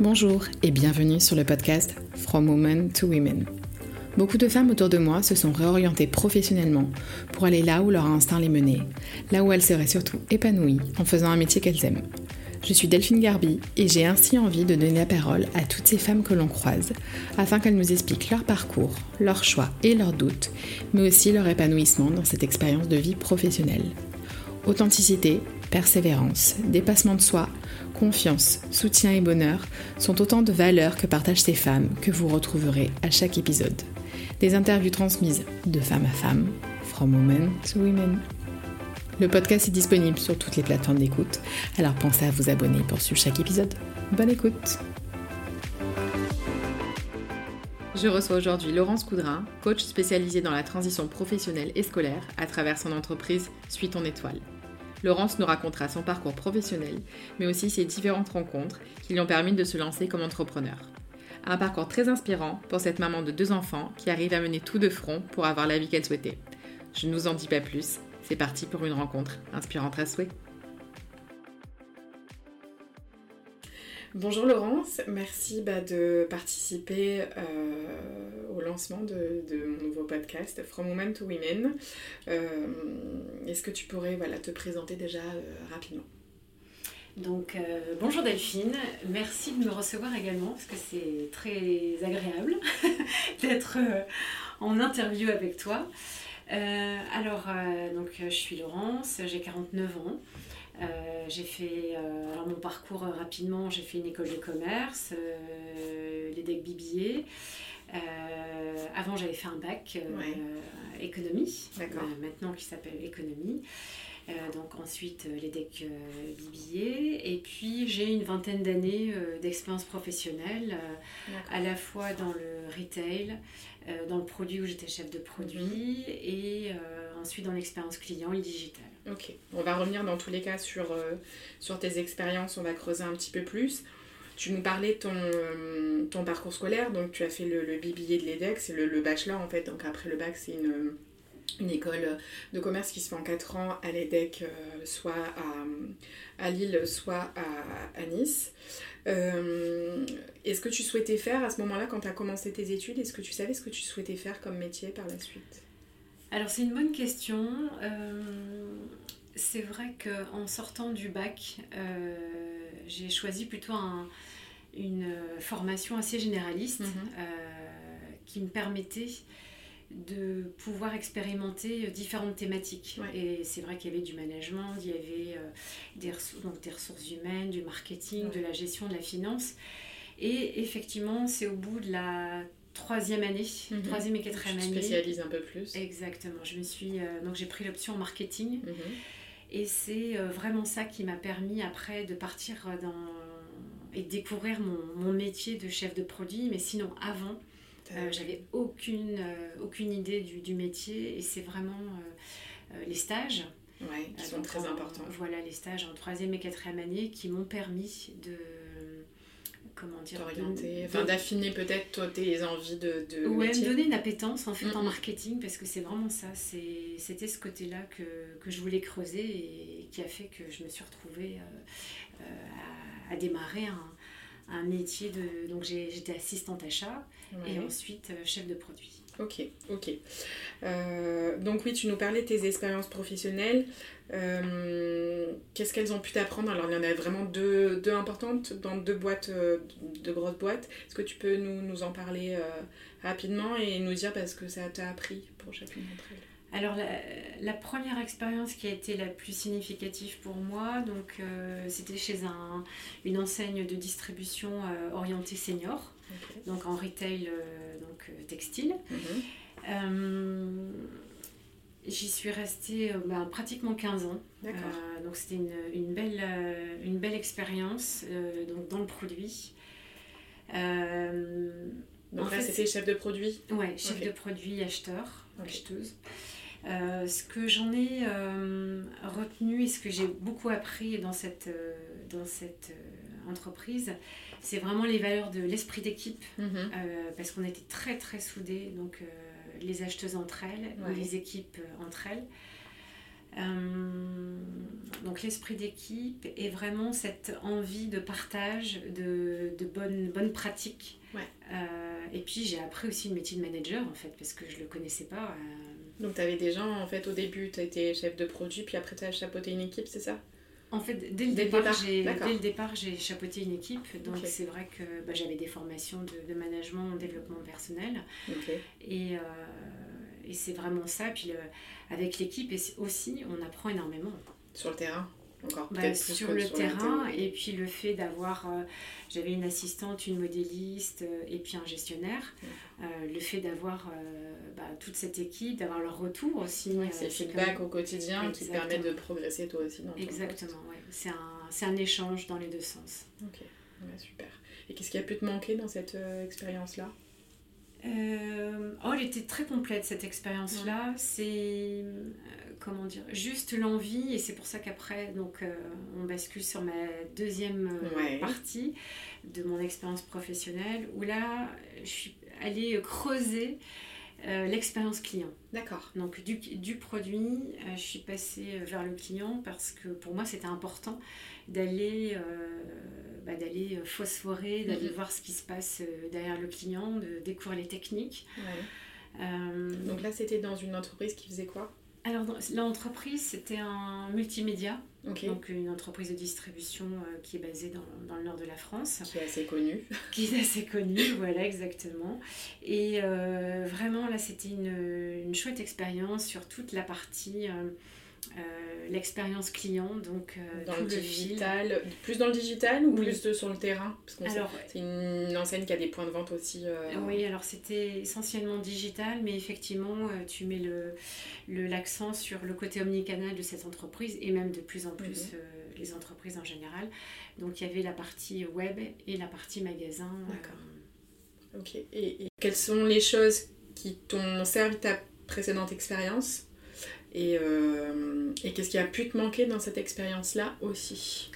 Bonjour et bienvenue sur le podcast From Women to Women. Beaucoup de femmes autour de moi se sont réorientées professionnellement pour aller là où leur instinct les menait, là où elles seraient surtout épanouies en faisant un métier qu'elles aiment. Je suis Delphine Garbi et j'ai ainsi envie de donner la parole à toutes ces femmes que l'on croise afin qu'elles nous expliquent leur parcours, leurs choix et leurs doutes, mais aussi leur épanouissement dans cette expérience de vie professionnelle. Authenticité, persévérance, dépassement de soi, confiance, soutien et bonheur sont autant de valeurs que partagent ces femmes que vous retrouverez à chaque épisode. Des interviews transmises de femme à femme, from women to women. Le podcast est disponible sur toutes les plateformes d'écoute, alors pensez à vous abonner pour suivre chaque épisode. Bonne écoute Je reçois aujourd'hui Laurence Coudrin, coach spécialisée dans la transition professionnelle et scolaire à travers son entreprise Suis ton étoile. Laurence nous racontera son parcours professionnel, mais aussi ses différentes rencontres qui lui ont permis de se lancer comme entrepreneur. Un parcours très inspirant pour cette maman de deux enfants qui arrive à mener tout de front pour avoir la vie qu'elle souhaitait. Je ne vous en dis pas plus, c'est parti pour une rencontre inspirante à souhait. Bonjour Laurence, merci bah, de participer euh, au lancement de, mon nouveau podcast From Women to Women. Euh, est-ce que tu pourrais voilà, te présenter déjà euh, rapidement? Donc bonjour Delphine, merci de me recevoir également parce que c'est très agréable d'être en interview avec toi. Alors donc je suis Laurence, j'ai 49 ans. Euh, j'ai fait euh, alors mon parcours euh, rapidement, j'ai fait une école de commerce, l'EDEC BBA. avant, j'avais fait un bac économie, maintenant qui s'appelle économie. Donc ensuite l'EDEC BBA. Et puis j'ai une vingtaine d'années d'expérience professionnelle, à la fois dans le retail, dans le produit où j'étais chef de produit, mhm. et ensuite dans l'expérience client et digital. Ok, on va revenir dans tous les cas sur, euh, sur tes expériences, on va creuser un petit peu plus. Tu nous parlais de ton, euh, ton parcours scolaire, donc tu as fait le, le BBA de l'EDEC, c'est le, bachelor en fait, donc après le bac c'est une, une école de commerce qui se fait en 4 ans à l'EDEC, euh, soit à, à, Lille, soit à, à Nice. est-ce que tu souhaitais faire à ce moment-là, quand tu as commencé tes études, est-ce que tu savais ce que tu souhaitais faire comme métier par la suite? Alors c'est une bonne question. Euh, c'est vrai qu'en sortant du bac, euh, j'ai choisi plutôt une formation assez généraliste mhm. euh, qui me permettait de pouvoir expérimenter différentes thématiques. Et c'est vrai qu'il y avait du management, il y avait des, donc des ressources humaines, du marketing, de la gestion de la finance. Et effectivement, c'est au bout de la troisième année, mhm. troisième et quatrième année. spécialise un peu plus. Exactement. Je me suis euh, donc j'ai pris l'option marketing mhm. et c'est euh, vraiment ça qui m'a permis après de partir dans et découvrir mon, mon, métier de chef de produit. Mais sinon avant, euh, j'avais aucune aucune idée du, du métier et c'est vraiment les stages. Ouais, qui sont très importants. Voilà les stages en troisième et quatrième année qui m'ont permis de comment dire enfin d'affiner peut-être tes envies de, de ouais me donner une appétence en fait en marketing parce que c'est vraiment ça c'était ce côté là que, que, je voulais creuser et qui a fait que je me suis retrouvée euh, euh, à, démarrer un, un, métier de donc j'étais assistante achat et ensuite euh, chef de produit Ok, ok. donc oui, tu nous parlais de tes expériences professionnelles. Euh, qu'est-ce qu'elles ont pu t'apprendre? Alors, il y en a vraiment deux, deux importantes dans deux boîtes, euh, de grosses boîtes. Est-ce que tu peux nous, nous en parler euh, rapidement et nous dire parce que ça t'a appris pour chacune d'entre elles? Alors la, la, première expérience qui a été la plus significative pour moi, donc c'était chez un, une enseigne de distribution orientée senior, donc en retail donc textile. Mhm. J'y suis restée euh, bah, pratiquement 15 ans. Euh, donc c'était une, une, belle, euh, une belle expérience donc dans le produit. donc là, c'était chef de produit Ouais, chef de produit, acheteur, acheteuse. ce que j'en ai retenu et ce que j'ai beaucoup appris dans cette, dans cette entreprise, c'est vraiment les valeurs de l'esprit d'équipe, mhm. parce qu'on était très très soudés. Donc les acheteuses entre elles, les équipes euh, entre elles. donc l'esprit d'équipe et vraiment cette envie de partage, de, de bonnes, bonnes pratiques. et puis j'ai appris aussi le métier de manager en fait parce que je ne le connaissais pas. Donc tu avais des gens en fait au début, tu étais chef de produit puis après tu as chapeauté une équipe, c'est ça? En fait, dès le, départ, j'ai, dès le départ, j'ai chapeauté une équipe. Donc, c'est vrai que bah, j'avais des formations de, de, management, développement personnel. Et, euh, et c'est vraiment ça. Puis, avec l'équipe aussi, on apprend énormément. Sur le terrain encore bah, sur le terrain et puis le fait d'avoir euh, j'avais une assistante une modéliste euh, et puis un gestionnaire le fait d'avoir bah, toute cette équipe d'avoir leur retour aussi c'est feedback au quotidien qui permet de progresser toi aussi dans exactement c'est un, un, échange dans les deux sens. Ok, super. Et qu'est-ce qui a pu te manquer dans cette euh, expérience-là? Euh, Oh, elle était très complète cette expérience-là. C'est euh, comment dire, juste l'envie, et c'est pour ça qu'après, donc, on bascule sur ma deuxième partie de mon expérience professionnelle, où là, je suis allée creuser euh, l'expérience client. D'accord. Donc du, du produit, euh, je suis passée vers le client parce que pour moi c'était important d'aller euh, bah, d'aller phosphorer, d'aller mhm. voir ce qui se passe derrière le client, de découvrir les techniques. Donc là c'était dans une entreprise qui faisait quoi? Alors, l'entreprise, c'était un multimédia, donc une entreprise de distribution euh, qui est basée dans, dans, le nord de la France. Qui est assez connue. Qui est assez connue, voilà, exactement. Et euh, vraiment, là, c'était une, une, chouette expérience sur toute la partie euh, euh, l'expérience client, donc euh, dans le digital, plus dans le digital ou plus sur le terrain? Parce alors, c'est une enseigne qui a des points de vente aussi. Euh, oui, alors c'était essentiellement digital, mais effectivement, tu mets le l'accent sur le côté omnicanal de cette entreprise et même de plus en plus mhm. les entreprises en général. Donc il y avait la partie web et la partie magasin. D'accord. Ok. Et, et quelles sont les choses qui t'ont servi ta précédente expérience? Et, euh, et qu'est-ce qui a pu te manquer dans cette expérience-là aussi?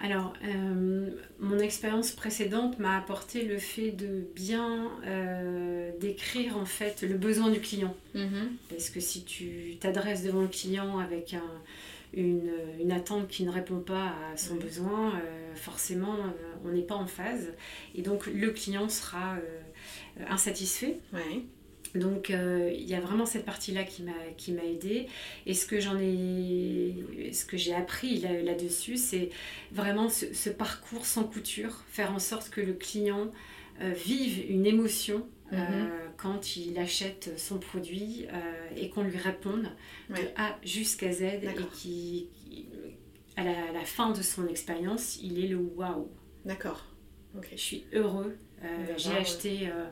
Alors, euh, mon expérience précédente m'a apporté le fait de bien euh, décrire en fait le besoin du client. Mm-hmm. Parce que si tu t'adresses devant le client avec un, une, une, attente qui ne répond pas à son besoin, forcément, on n'est pas en phase. Et donc, le client sera insatisfait. Ouais. Donc euh, il y a vraiment cette partie-là qui m'a qui m'a aidée. Et ce que j'en ai ce que j'ai appris là, dessus c'est vraiment ce, parcours sans couture faire en sorte que le client euh, vive une émotion euh, mhm. quand il achète son produit et qu'on lui réponde de A jusqu'à Z et qui, à la, la, fin de son expérience il est le waouh. D'accord. Je suis heureux euh, j'ai acheté euh,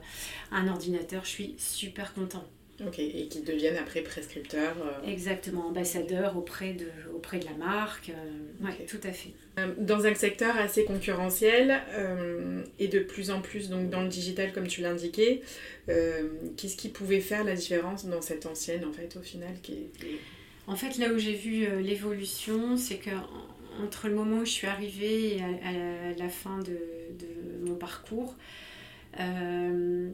un ordinateur, je suis super content. Ok, et qui deviennent après prescripteurs. Euh. Exactement, ambassadeurs auprès de, auprès de la marque. Oui, tout à fait. Dans un secteur assez concurrentiel et de plus en plus donc dans le digital comme tu l'indiquais, qu'est-ce qui pouvait faire la différence dans cette ancienne en fait au final qui En fait là où j'ai vu l'évolution, c'est que entre le moment où je suis arrivée et à, la fin de, parcours, euh,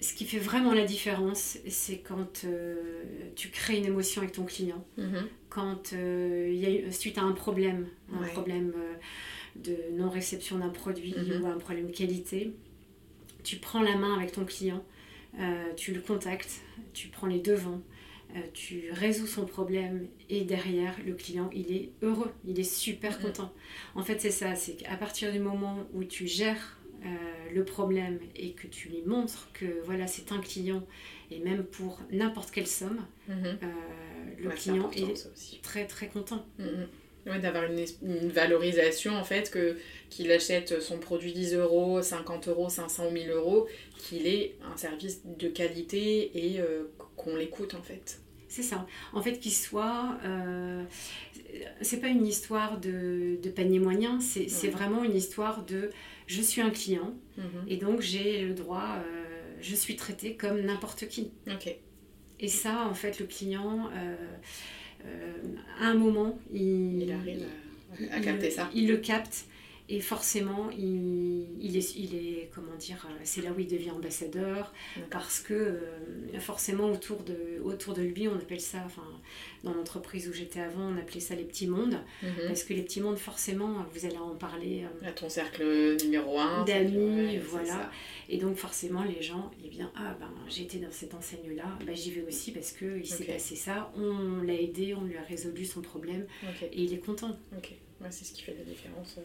ce qui fait vraiment la différence, c'est quand euh, tu crées une émotion avec ton client, mhm. quand euh, il y a, suite à un problème, un problème de non-réception d'un produit mhm. ou un problème de qualité, tu prends la main avec ton client, tu le contactes, tu prends les devants, tu résous son problème et derrière le client il est heureux, il est super content. En fait c'est ça, c'est qu'à partir du moment où tu gères euh, le problème et que tu lui montres que voilà c'est un client et même pour n'importe quelle somme, mhm. euh, le client est très très content. Mhm. d'avoir une, une, valorisation en fait, que qu'il achète son produit 10 euros, 50 euros, 500 ou 1000 euros, qu'il ait un service de qualité et euh, qu'on l'écoute en fait. C'est ça. En fait, qu'il soit. Euh, c'est pas une histoire de, de panier moyen, c'est vraiment une histoire de je suis un client mhm. et donc j'ai le droit, euh, je suis traité comme n'importe qui. Ok. Et ça, en fait, le client, euh, euh, à un moment, il, il arrive à, capter ça. Il le capte Et forcément, il, est, il est, comment dire, c'est là où il devient ambassadeur, parce que euh, forcément autour de, autour de lui, on appelle ça, enfin, dans l'entreprise où j'étais avant, on appelait ça les petits mondes, mhm. parce que les petits mondes, forcément, vous allez en parler. Euh, à ton cercle numéro un. D'amis, voilà. Et donc forcément, les gens, eh bien, ah ben, été dans cette enseigne-là, ben, j'y vais aussi parce qu'il s'est passé ça, on l'a aidé, on lui a résolu son problème, et il est content. Ok c'est ce qui fait la différence. Euh.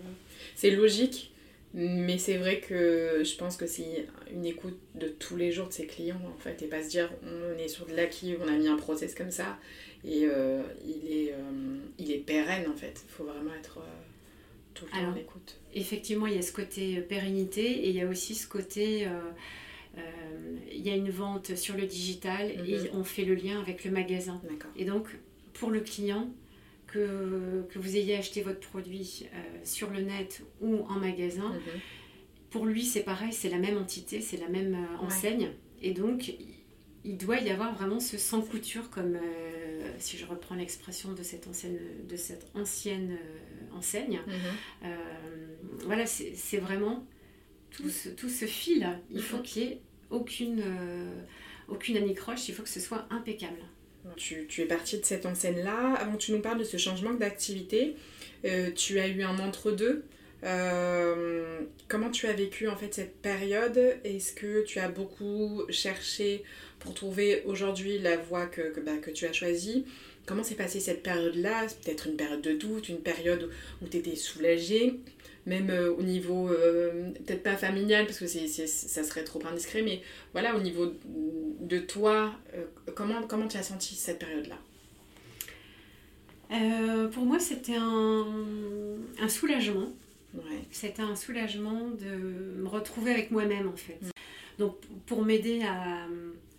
C'est logique, mais c'est vrai que je pense que c'est une écoute de tous les jours de ses clients, en fait, et pas se dire on est sur de l'acquis, on a mis un process comme ça, et euh, il, est, euh, il est pérenne, en fait. Il faut vraiment être tout le temps en écoute. Effectivement, il y a ce côté pérennité, et il y a aussi ce côté... il y a une vente sur le digital et mhm. on fait le lien avec le magasin. Et donc, pour le client, que, vous ayez acheté votre produit euh, sur le net ou en magasin, mhm. pour lui c'est pareil, c'est la même entité, c'est la même euh, enseigne. Et donc il doit y avoir vraiment ce sans couture comme euh, si je reprends l'expression de cette ancienne, de cette ancienne enseigne. Mhm. voilà, c'est vraiment tout ce, tout ce fil. Il faut mhm. qu'il n'y ait aucune, aucune anicroche, il faut que ce soit impeccable. Tu, es partie de cette enseigne-là. Avant tu nous parles de ce changement d'activité, euh, tu as eu un entre-deux. Euh, comment tu as vécu en fait cette période? Est-ce que tu as beaucoup cherché pour trouver aujourd'hui la voie que, que, bah, que tu as choisie? Comment s'est passée cette période-là? Peut-être une période de doute, une période où tu étais soulagée même euh, au niveau, euh, peut-être pas familial, parce que c'est, ça serait trop indiscret, mais voilà, au niveau de toi, euh, comment, comment tu as senti cette période-là? Pour moi, c'était un, un soulagement. C'était un soulagement de me retrouver avec moi-même, en fait. Mm. Donc, pour m'aider à,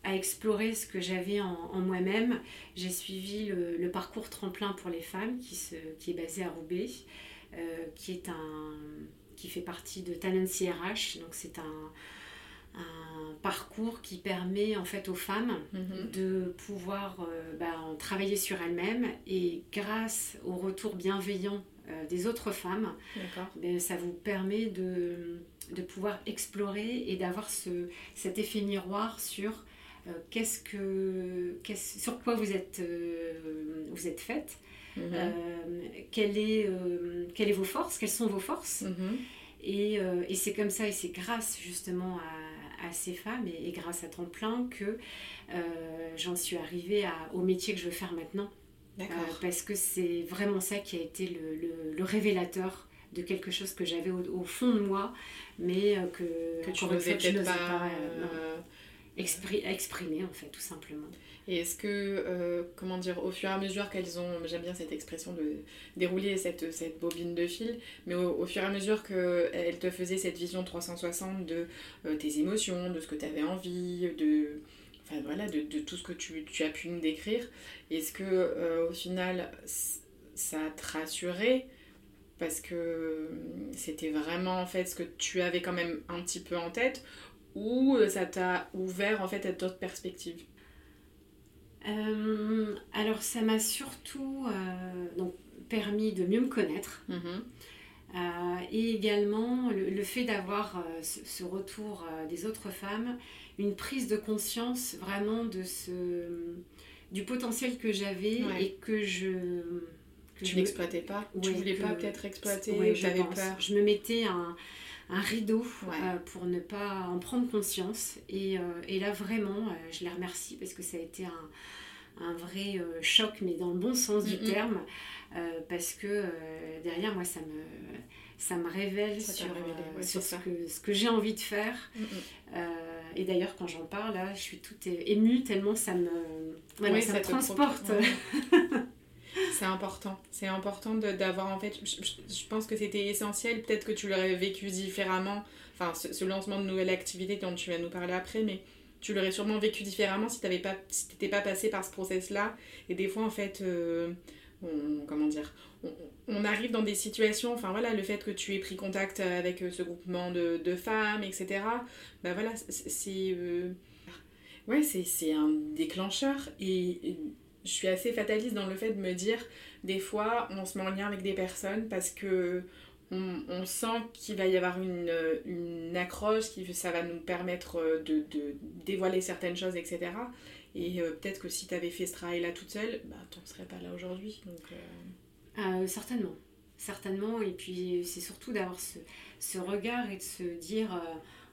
à, explorer ce que j'avais en, moi-même, j'ai suivi le, le, parcours tremplin pour les femmes qui, se, qui est basé à Roubaix. Euh, qui est un qui fait partie de Talent CRH. Donc c'est un, un, parcours qui permet en fait aux femmes mhm. de pouvoir euh, ben, travailler sur elles-mêmes et grâce au retour bienveillant euh, des autres femmes, ben, ça vous permet de, de pouvoir explorer et d'avoir ce, cet effet miroir sur qu'est-ce que, sur quoi vous êtes, vous êtes faite Mhm. Euh, quelle, est, euh, quelle est vos forces, quelles sont vos forces? Mhm. Et, euh, et c'est comme ça, et c'est grâce justement à, à ces femmes et, grâce à temps plein que j'en suis arrivée à, au métier que je veux faire maintenant. parce que c'est vraiment ça qui a été le, le, révélateur de quelque chose que j'avais au, fond de moi, mais que, que tu ne pas, pas exprimer en fait, tout simplement. Et est-ce que, euh, comment dire, au fur et à mesure qu'elles ont, j'aime bien cette expression de dérouler cette, cette bobine de fil, mais au, fur et à mesure qu'elles te faisaient cette vision 360 de euh, tes émotions, de ce que tu avais envie, de, enfin, voilà, de, de, tout ce que tu, as pu nous décrire, est-ce que euh, au final ça te rassuré parce que c'était vraiment en fait ce que tu avais quand même un petit peu en tête ou ça t'a ouvert en fait à d'autres perspectives euh, alors ça m'a surtout euh, donc, permis de mieux me connaître. Mhm. Euh, et également le, fait d'avoir ce, retour des autres femmes, une prise de conscience vraiment de ce, du potentiel que j'avais et que je... Que tu n'exploitais pas Tu voulais pas peut-être exploiter j'avais peur Je me mettais un, un rideau pour ne pas en prendre conscience. Et, et là, vraiment, je les remercie parce que ça a été un, un vrai euh, choc, mais dans le bon sens du terme, euh, parce que euh, derrière moi, ça me, ça me révèle sur, sur ce, que, ce que j'ai envie de faire. et d'ailleurs, quand j'en parle, là, je suis toute émue tellement ça me, ça, me transporte. C'est important. C'est important d'avoir en fait. Je, pense que c'était essentiel. Peut-être que tu l'aurais vécu différemment. Enfin, ce, ce, lancement de nouvelle activité dont tu vas nous parler après, mais tu l'aurais sûrement vécu différemment si tu pas si pas passé par ce process là et des fois en fait euh, on, comment dire on, arrive dans des situations enfin voilà le fait que tu aies pris contact avec euh, ce groupement de, de femmes etc bah voilà c'est euh, ouais c'est un déclencheur et, je suis assez fataliste dans le fait de me dire des fois on se met en lien avec des personnes parce que on, sent qu'il va y avoir une, une accroche, qui ça va nous permettre de, de dévoiler certaines choses, etc. Et peut-être que si tu avais fait ce travail-là toute seule, bah, tu serais pas là aujourd'hui. Donc, certainement. Certainement. Et puis, c'est surtout d'avoir ce, ce, regard et de se dire,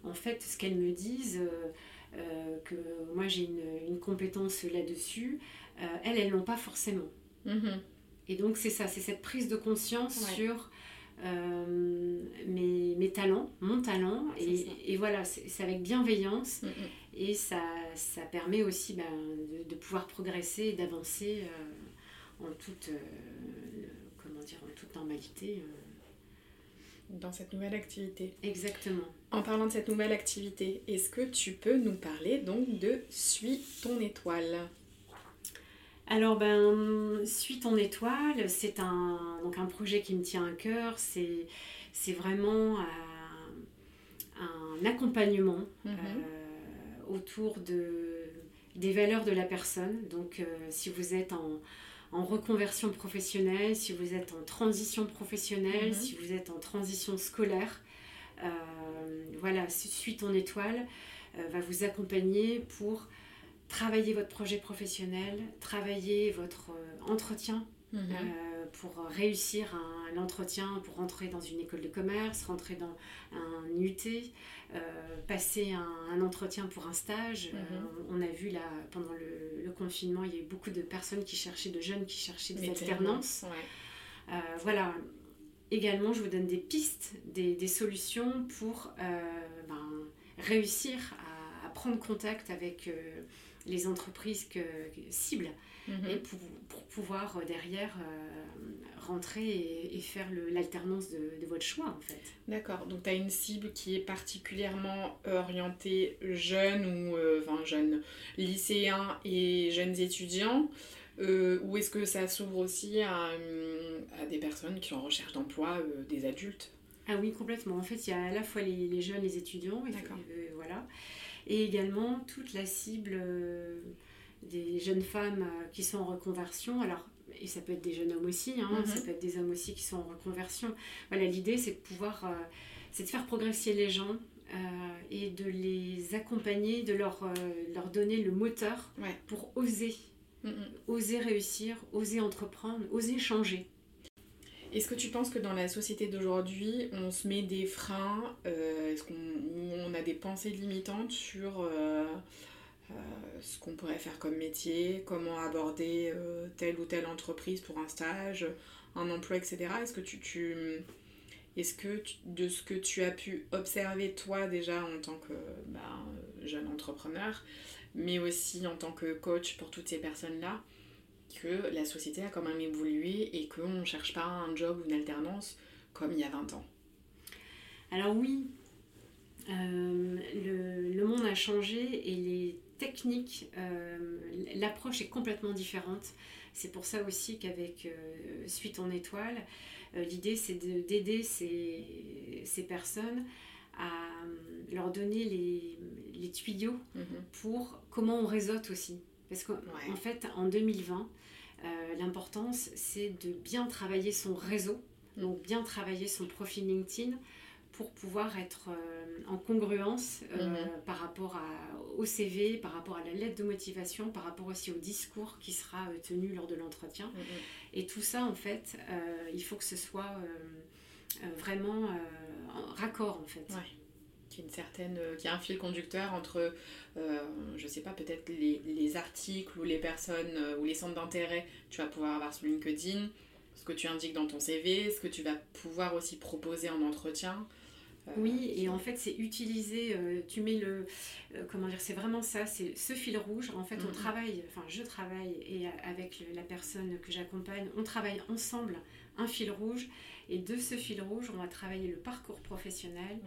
en fait, ce qu'elles me disent, que moi j'ai une, une, compétence là-dessus, elles, elles l'ont pas forcément. Mhm. Et donc c'est ça, c'est cette prise de conscience sur euh, mes, mes, talents, mon talent, et, et, voilà, c'est avec bienveillance, mm. et ça, ça permet aussi ben, de, de, pouvoir progresser et d'avancer euh, en toute, euh, comment dire, en toute normalité. Dans cette nouvelle activité. Exactement. En parlant de cette nouvelle activité, est-ce que tu peux nous parler donc de Suis ton étoile? Alors, ben, Suis ton étoile, c'est un, donc un projet qui me tient à cœur. C'est, c'est vraiment un, un accompagnement mhm. euh, autour de, des valeurs de la personne. Donc, euh, si vous êtes en, en, reconversion professionnelle, si vous êtes en transition professionnelle, mhm. si vous êtes en transition scolaire, euh, voilà, Suis ton étoile va vous accompagner pour travailler votre projet professionnel, travailler votre euh, entretien mhm. euh, pour réussir un, l'entretien, pour rentrer dans une école de commerce, rentrer dans un UT, euh, passer un, entretien pour un stage. Mhm. on a vu là, pendant le, confinement, il y a eu beaucoup de personnes qui cherchaient, de jeunes qui cherchaient des alternances. voilà. Également, je vous donne des pistes, des, solutions pour ben, réussir à, prendre contact avec les entreprises que, cibles mhm. et pour, pouvoir euh, derrière euh, rentrer et, faire l'alternance de, votre choix en fait. D'accord, donc tu as une cible qui est particulièrement orientée jeunes ou euh, enfin jeunes lycéens et jeunes étudiants. ou est-ce que ça s'ouvre aussi à, à, des personnes qui sont en recherche d'emploi, des adultes? Ah oui, complètement. En fait, il y a à la fois les, les jeunes, les étudiants, et, voilà et également toute la cible euh, des jeunes femmes euh, qui sont en reconversion. Alors, et ça peut être des jeunes hommes aussi, hein, mhm. ça peut être des hommes aussi qui sont en reconversion. Voilà, l'idée c'est de pouvoir, euh, c'est de faire progresser les gens et de les accompagner, de leur, leur donner le moteur pour oser, mm, mm. oser réussir, oser entreprendre, oser changer. Est-ce que tu penses que dans la société d'aujourd'hui, on se met des freins euh, qu'on a des pensées limitantes sur euh, euh, ce qu'on pourrait faire comme métier Comment aborder telle ou telle entreprise pour un stage, un emploi, etc. Est-ce que tu, est-ce que de ce que tu as pu observer toi déjà en tant que bah, jeune entrepreneur, mais aussi en tant que coach pour toutes ces personnes-là, que la société a quand même évolué et qu'on ne cherche pas un job ou une alternance comme il y a 20 ans Alors oui, euh, le, monde a changé et les techniques, euh, l'approche est complètement différente. C'est pour ça aussi qu'avec euh, Suite en étoile, l'idée c'est d'aider ces, ces, personnes à leur donner les, les tuyaux mhm. pour comment on réseaute aussi. Parce qu'en fait, en 2020, euh, l'importance, c'est de bien travailler son réseau, donc bien travailler son profil LinkedIn pour pouvoir être euh, en congruence euh, mhm. par rapport au CV, par rapport à la lettre de motivation, par rapport aussi au discours qui sera tenu lors de l'entretien. Mhm. Et tout ça, en fait, il faut que ce soit vraiment raccord, en fait qui une certaine euh, qui a un fil conducteur entre euh, je sais pas peut-être les, les, articles ou les personnes euh, ou les centres d'intérêt que tu vas pouvoir avoir sur LinkedIn ce que tu indiques dans ton CV ce que tu vas pouvoir aussi proposer en entretien oui, et en fait, c'est utiliser, tu mets le, comment dire, c'est vraiment ça, c'est ce fil rouge. En fait, on mm-hmm. travaille, enfin, je travaille et avec la personne que j'accompagne, on travaille ensemble un fil rouge. Et de ce fil rouge, on va travailler le parcours professionnel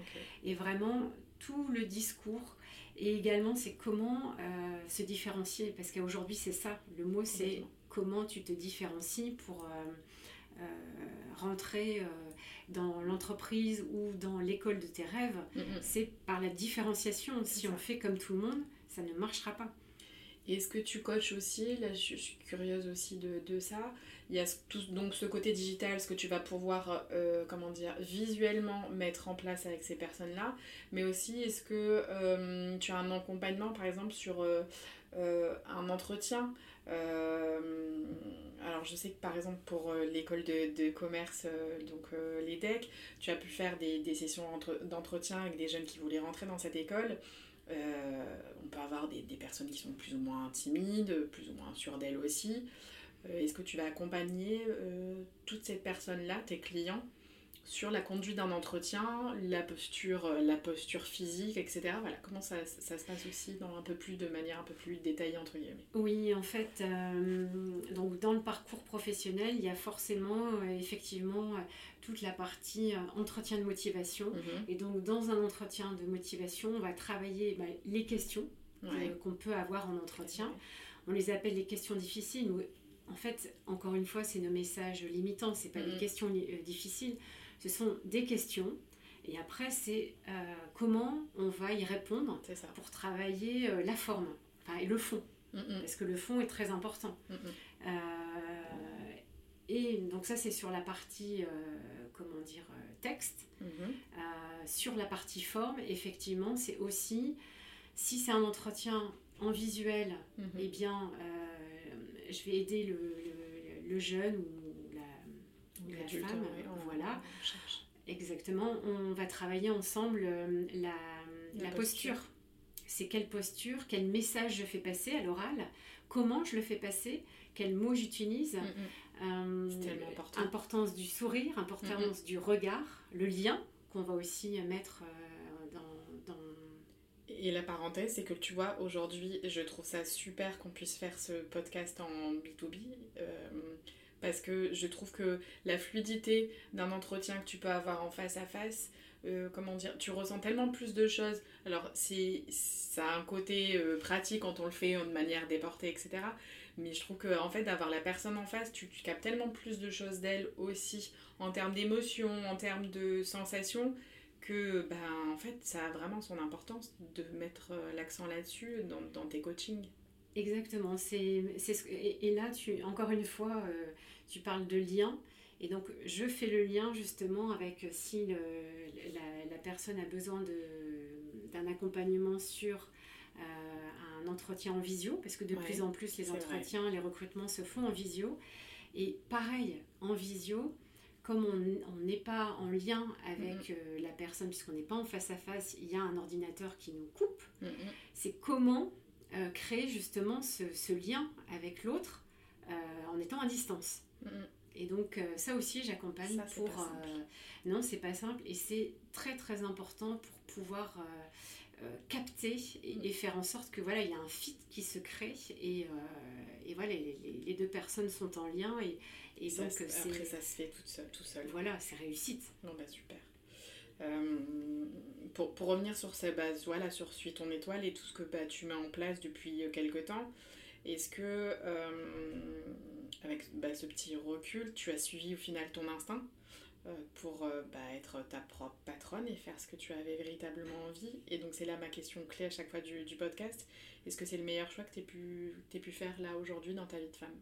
et vraiment tout le discours. Et également, c'est comment euh, se différencier. Parce qu'aujourd'hui, c'est ça. Le mot, c'est comment tu te différencies pour euh, euh, rentrer dans l'entreprise ou dans l'école de tes rêves. C'est par la différenciation. Si on fait comme tout le monde, ça ne marchera pas. Est-ce que tu coaches aussi Là, je, suis curieuse aussi de, ça. Il y a tout, donc ce côté digital, ce que tu vas pouvoir, euh, comment dire, visuellement mettre en place avec ces personnes-là. Mais aussi, est-ce que euh, tu as un accompagnement, par exemple, sur euh, un entretien Alors, je sais que, par exemple, pour l'école de, de, commerce, donc l'EDEC, tu as pu faire des, des sessions d'entretien avec des jeunes qui voulaient rentrer dans cette école. Euh, on peut avoir des, personnes qui sont plus ou moins timides, plus ou moins sûres d'elles aussi. Euh, est-ce que tu vas accompagner euh, toutes ces personnes-là, tes clients, sur la conduite d'un entretien, la posture, euh, la posture physique, etc. Voilà, comment ça, ça, se passe aussi dans un peu plus de manière un peu plus détaillée entre guillemets. Oui, en fait, euh, donc dans le parcours professionnel, il y a forcément euh, effectivement toute la partie entretien de motivation. Mhm. Et donc dans un entretien de motivation, on va travailler bah, les questions qu'on peut avoir en entretien. On les appelle les questions difficiles. en fait, encore une fois, c'est nos messages limitants, c'est pas des mhm. questions difficiles ce sont des questions. Et après, c'est euh, comment on va y répondre pour travailler euh, la forme et le fond. Parce que le fond est très important. Euh, et donc ça, c'est sur la partie, comment dire, texte. Mm-hmm. sur la partie forme, effectivement, c'est aussi, si c'est un entretien en visuel, mm-hmm. eh bien, je vais aider le, le jeune ou la femme, voilà. Exactement, on va travailler ensemble euh, la, posture. C'est quelle posture, quel message je fais passer à l'oral, comment je le fais passer, quels mots j'utilise, mm, mm. euh, important. importance du sourire, importance mm, du regard, le lien qu'on va aussi mettre euh, dans, dans et la parenthèse, c'est que tu vois, aujourd'hui, je trouve ça super qu'on puisse faire ce podcast en B2B. Euh, parce que je trouve que la fluidité d'un entretien que tu peux avoir en face à face, euh, comment dire, tu ressens tellement plus de choses. Alors, c'est, ça a un côté euh, pratique quand on le fait de manière déportée, etc. Mais je trouve que, en fait, d'avoir la personne en face, tu, tu captes tellement plus de choses d'elle aussi, en termes d'émotions, en termes de sensations, que, ben, en fait, ça a vraiment son importance de mettre euh, l'accent là-dessus dans, tes coachings. Exactement. C'est, c'est, et, là, encore une fois, tu parles de lien. Et donc, je fais le lien justement avec euh, si le, la, personne a besoin d'un accompagnement sur euh, un entretien en visio, parce que de plus en plus, les entretiens, les recrutements se font en visio. Et pareil, en visio, comme on n'est pas en lien avec mm-hmm. la personne, puisqu'on n'est pas en face à face, il y a un ordinateur qui nous coupe. C'est comment euh, créer justement ce, lien avec l'autre euh, en étant à distance. Et donc euh, ça aussi j'accompagne pour... non, c'est pas simple et c'est très très important pour pouvoir capter et, faire en sorte que voilà, il y a un fit qui se crée et, et voilà, les, deux personnes sont en lien et, et donc Après ça se fait tout seul. Tout seul. Voilà, c'est réussite. Non, bah super. Euh, pour, pour, revenir sur ces bases, voilà, sur Suis ton étoile et tout ce que bah, tu mets en place depuis euh, quelques temps, est-ce que, euh, avec bah, ce petit recul, tu as suivi au final ton instinct pour bah, être ta propre patronne et faire ce que tu avais véritablement envie Et donc, c'est là ma question clé à chaque fois du, podcast. Est-ce que c'est le meilleur choix que tu aies pu, pu faire là aujourd'hui dans ta vie de femme?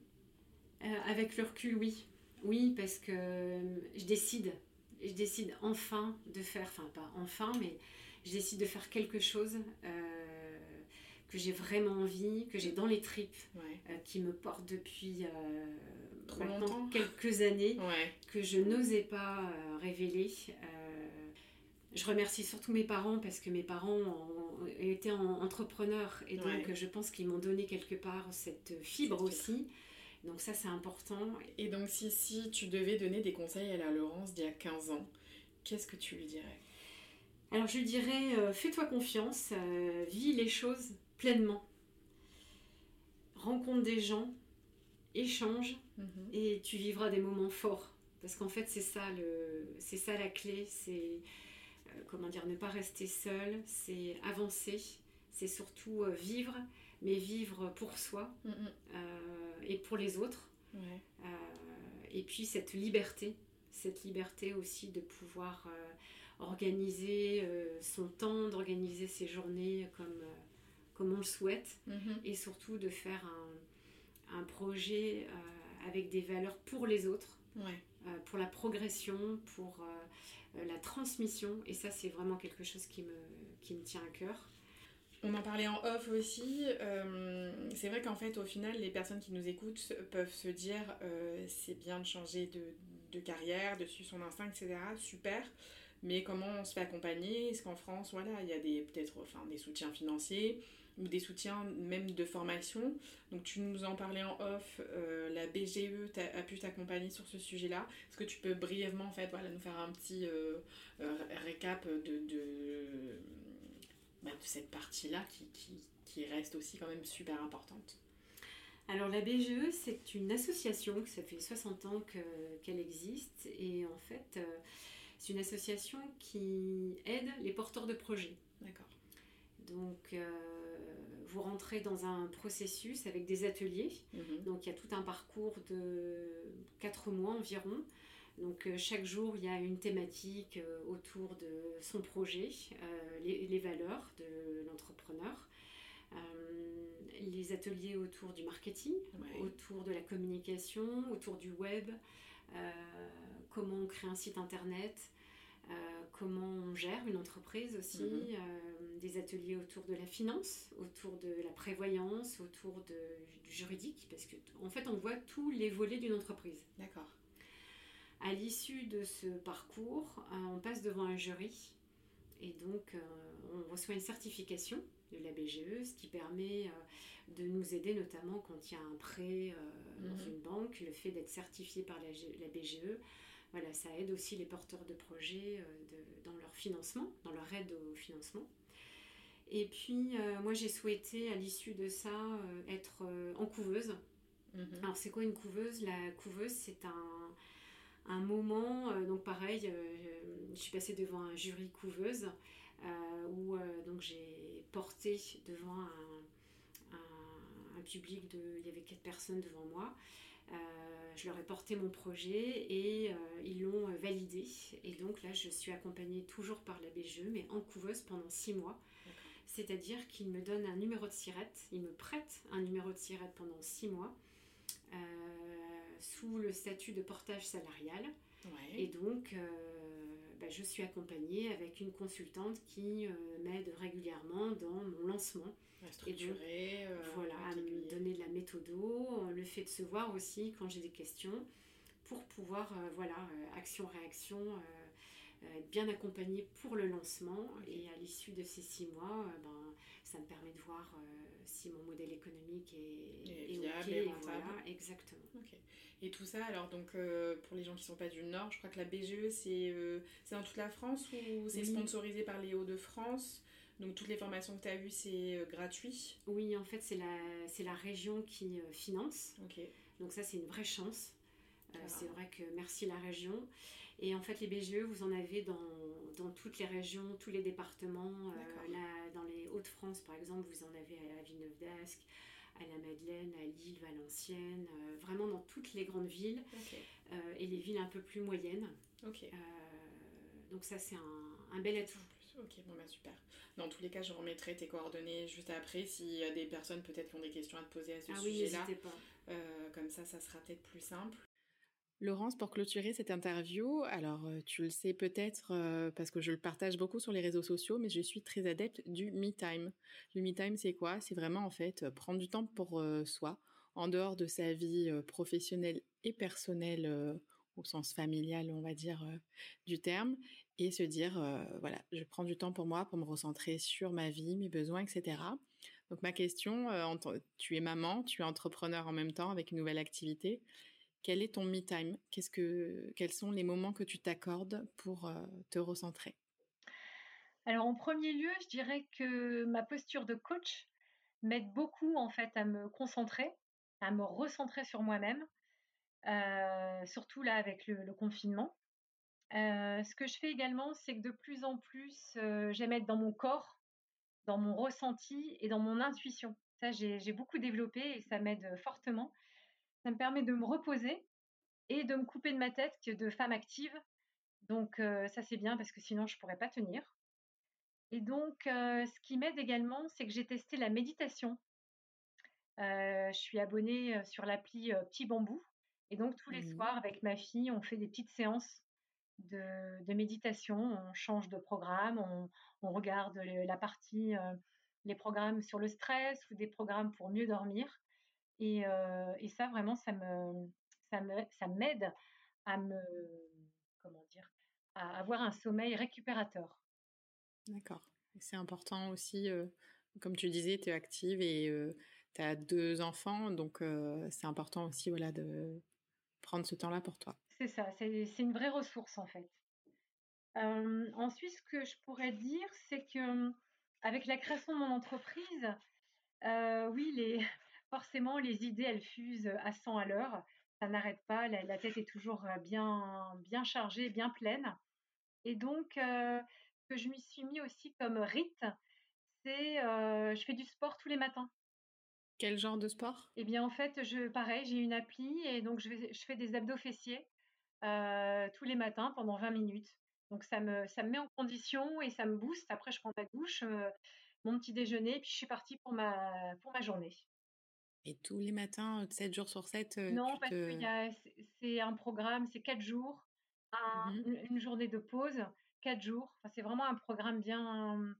Avec le recul, oui. Oui, parce que je décide je décide enfin de faire, enfin pas enfin, mais je décide de faire quelque chose euh, que j'ai vraiment envie, que j'ai dans les tripes, euh, qui me porte depuis euh, Trop longtemps. quelques années, que je n'osais pas révéler. je remercie surtout mes parents parce que mes parents ont, été entrepreneurs et donc je pense qu'ils m'ont donné quelque part cette fibre aussi. Donc ça, c'est important. Et donc si, si tu devais donner des conseils à la Laurence d'il y a 15 ans, qu'est-ce que tu lui dirais? Alors je lui dirais, euh, fais-toi confiance, euh, vis les choses pleinement. Rencontre des gens, échange, mhm. et tu vivras des moments forts. Parce qu'en fait, c'est ça, le, c'est ça la clé, c'est euh, comment dire, ne pas rester seul, c'est avancer, c'est surtout vivre mais vivre pour soi mm. Euh, et pour les autres. Euh, et puis cette liberté, cette liberté aussi de pouvoir euh, organiser son temps, d'organiser ses journées comme, comme on le souhaite, mhm. et surtout de faire un, un projet avec des valeurs pour les autres, pour la progression, pour la transmission. Et ça, c'est vraiment quelque chose qui me, qui me tient à cœur. On en parlait en off aussi. Euh, c'est vrai qu'en fait, au final, les personnes qui nous écoutent peuvent se dire euh, c'est bien de changer de, carrière, de suivre son instinct, etc. Super. Mais comment on se fait accompagner? Est-ce qu'en France, voilà, il y a des peut-être enfin, des soutiens financiers? Des soutiens même de formation Donc tu nous en parlais en off. Euh, la BGE a, pu t'accompagner sur ce sujet-là. Est-ce que tu peux brièvement en fait voilà nous faire un petit récap de, de bah, de cette partie-là qui, qui, qui, reste aussi quand même super importante? Alors la BGE, c'est une association, ça fait 60 ans qu'elle existe, et en fait, euh, c'est une association qui aide les porteurs de projets. D'accord. Donc, euh, vous rentrez dans un processus avec des ateliers. Mhm. Donc, il y a tout un parcours de 4 mois environ donc euh, chaque jour, il y a une thématique euh, autour de son projet, euh, les, valeurs de l'entrepreneur. les ateliers autour du marketing, autour de la communication, autour du web, comment on crée un site internet, comment on gère une entreprise aussi, mhm. des ateliers autour de la finance, autour de la prévoyance, autour de, du juridique, parce qu'en en fait on voit tous les volets d'une entreprise. D'accord. À l'issue de ce parcours, euh, on passe devant un jury et donc euh, on reçoit une certification de la BGE, ce qui permet euh, de nous aider notamment quand il y a un prêt dans mhm. une banque, le fait d'être certifié par la, BGE. Voilà, ça aide aussi les porteurs de projets dans leur financement, dans leur aide au financement. Et puis, moi, j'ai souhaité, à l'issue de ça, être en couveuse. Mhm. Alors, c'est quoi une couveuse? La couveuse, c'est un, un moment, euh, donc pareil, euh, je suis passée devant un jury couveuse euh, où donc j'ai porté devant un, public de, il y avait quatre personnes devant moi. Je leur ai porté mon projet et ils l'ont validé. Et donc là, je suis accompagnée toujours par la BGE, mais en couveuse pendant six mois. C'est-à-dire qu'ils me donnent un numéro de sirette, ils me prêtent un numéro de sirette pendant six mois sous le statut de portage salarial. Et donc, euh, bah, je suis accompagnée avec une consultante qui euh, m'aide régulièrement dans mon lancement. À structurer, euh, voilà, à me donner de la méthodo, le fait de se voir aussi quand j'ai des questions pour pouvoir, voilà, action-réaction, être bien accompagnée pour le lancement. Et à l'issue de ces six mois, ben, ça me permet de voir si mon modèle économique est, viable et rentable. exactement. Et tout ça, alors donc pour les gens qui ne sont pas du Nord, je crois que la BGE c'est c'est dans toute la France ou c'est sponsorisé par les Hauts-de-France? Donc toutes les formations que tu as eues, c'est gratuit? Oui, en fait, c'est la, la région qui finance. Ok. Donc ça, c'est une vraie chance. Euh, c'est vrai que merci la région. Et en fait, les BGE, vous en avez dans, dans toutes les régions, tous les départements. Euh, là, dans les Hauts-de-France, par exemple, vous en avez à Villeneuve d'Ascq, à la Madeleine, à Lille, Valenciennes, euh, vraiment dans toutes les grandes villes et les villes un peu plus moyennes. donc ça, c'est un, un, bel atout. Ok, bon bah super. Dans tous les cas, je remettrai tes coordonnées juste après s'il y a des personnes peut-être qui ont des questions à te poser à ce sujet-là. Oui, pas. comme ça, ça sera peut-être plus simple. Laurence, pour clôturer cette interview, alors euh, tu le sais peut-être euh, parce que je le partage beaucoup sur les réseaux sociaux, mais je suis très adepte du me time. Le me time, c'est quoi? C'est vraiment en fait prendre du temps pour soi, en dehors de sa vie professionnelle et personnelle au sens familial, on va dire, du terme, et se dire, voilà, je prends du temps pour moi, pour me recentrer sur ma vie, mes besoins, etc. Donc ma question, tu es maman, tu es entrepreneur en même temps avec une nouvelle activité. Quel est ton me time? Que, Quels sont les moments que tu t'accordes pour euh, te recentrer? Alors en premier lieu, je dirais que ma posture de coach m'aide beaucoup en fait à me concentrer, à me recentrer sur moi-même, euh, surtout là avec le, confinement. Euh, ce que je fais également, c'est que de plus en plus, j'aime être dans mon corps, dans mon ressenti et dans mon intuition. Ça, j'ai beaucoup développé et ça m'aide fortement. Ça me permet de me reposer et de me couper de ma tête de femme active. Donc euh, ça c'est bien parce que sinon je pourrais pas tenir. Et donc, ce qui m'aide également, c'est que j'ai testé la méditation. je suis abonnée sur l'appli Petit Bambou. Et donc, tous les Mmh. soirs, avec ma fille, on fait des petites séances de, méditation. On change de programme, on, regarde la partie, les programmes sur le stress ou des programmes pour mieux dormir. Et, ça, vraiment, ça me, ça m'aide à me, comment dire, à avoir un sommeil récupérateur. D'accord. C'est important aussi, comme tu disais, tu es active et tu as deux enfants, donc c'est important aussi voilà, de prendre ce temps-là pour toi. C'est ça, c'est une vraie ressource en fait. ensuite, ce que je pourrais dire, c'est que avec la création de mon entreprise, oui, les, forcément, les idées, elles fusent à 100 à l'heure. Ça n'arrête pas, la, tête est toujours bien, bien chargée, bien pleine. Et donc, ce que je m'y suis mis aussi comme rite, c'est je fais du sport tous les matins. Quel genre de sport? Eh bien, en fait, je, pareil, j'ai une appli et donc je, je fais des abdos fessiers tous les matins pendant 20 minutes. Donc, ça me, ça me met en condition et ça me booste. Après, je prends ma douche, mon petit déjeuner, puis je suis partie pour ma, pour ma journée. Et tous les matins, 7 jours sur 7 Non, parce que c'est un programme, c'est 4 jours, mmh une, journée de pause, 4 jours. Enfin, c'est vraiment un programme bien,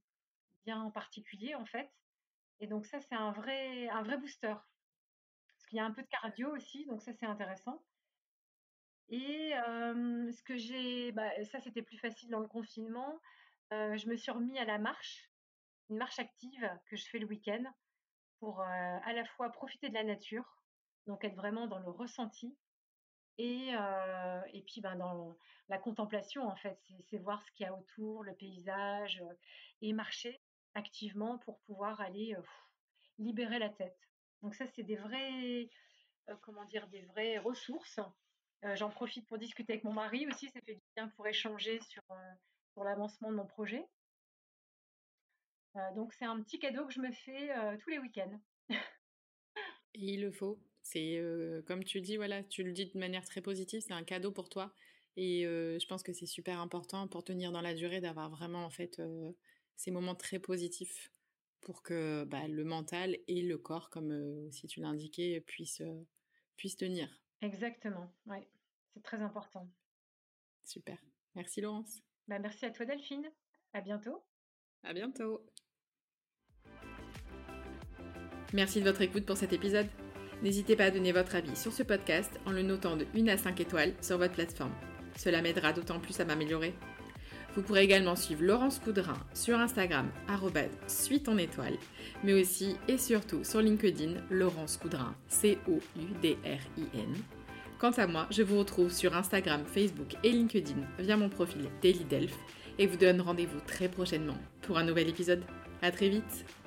bien particulier, en fait. Et donc ça, c'est un vrai, un vrai booster. Parce qu'il y a un peu de cardio aussi, donc ça, c'est intéressant. Et ce que j'ai, bah, ça, c'était plus facile dans le confinement. je me suis remis à la marche, une marche active que je fais le week-end pour à la fois profiter de la nature, donc être vraiment dans le ressenti, et, et puis ben, dans la contemplation, en fait, c'est voir ce qu'il y a autour, le paysage, et marcher activement pour pouvoir aller libérer la tête. Donc ça, c'est des vrais, comment dire, des vraies ressources. J'en profite pour discuter avec mon mari aussi, ça fait du bien pour échanger sur, sur l'avancement de mon projet. Donc c'est un petit cadeau que je me fais tous les week-ends. Et il le faut. C'est comme tu dis, voilà, tu le dis de manière très positive, c'est un cadeau pour toi. Et je pense que c'est super important pour tenir dans la durée d'avoir vraiment en fait ces moments très positifs pour que bah, le mental et le corps, comme si tu l'indiquais, puissent, puissent tenir. Exactement, oui, c'est très important. Super. Merci Laurence. Bah, merci à toi Delphine. À bientôt. À bientôt. Merci de votre écoute pour cet épisode. N'hésitez pas à donner votre avis sur ce podcast en le notant de 1 à 5 étoiles sur votre plateforme. Cela m'aidera d'autant plus à m'améliorer. Vous pourrez également suivre Laurence Coudrin sur Instagram, suite en étoile, mais aussi et surtout sur LinkedIn, Laurence Coudrin, C-O-U-D-R-I-N. Quant à moi, je vous retrouve sur Instagram, Facebook et LinkedIn via mon profil Daily Delph et vous donne rendez-vous très prochainement pour un nouvel épisode. À très vite!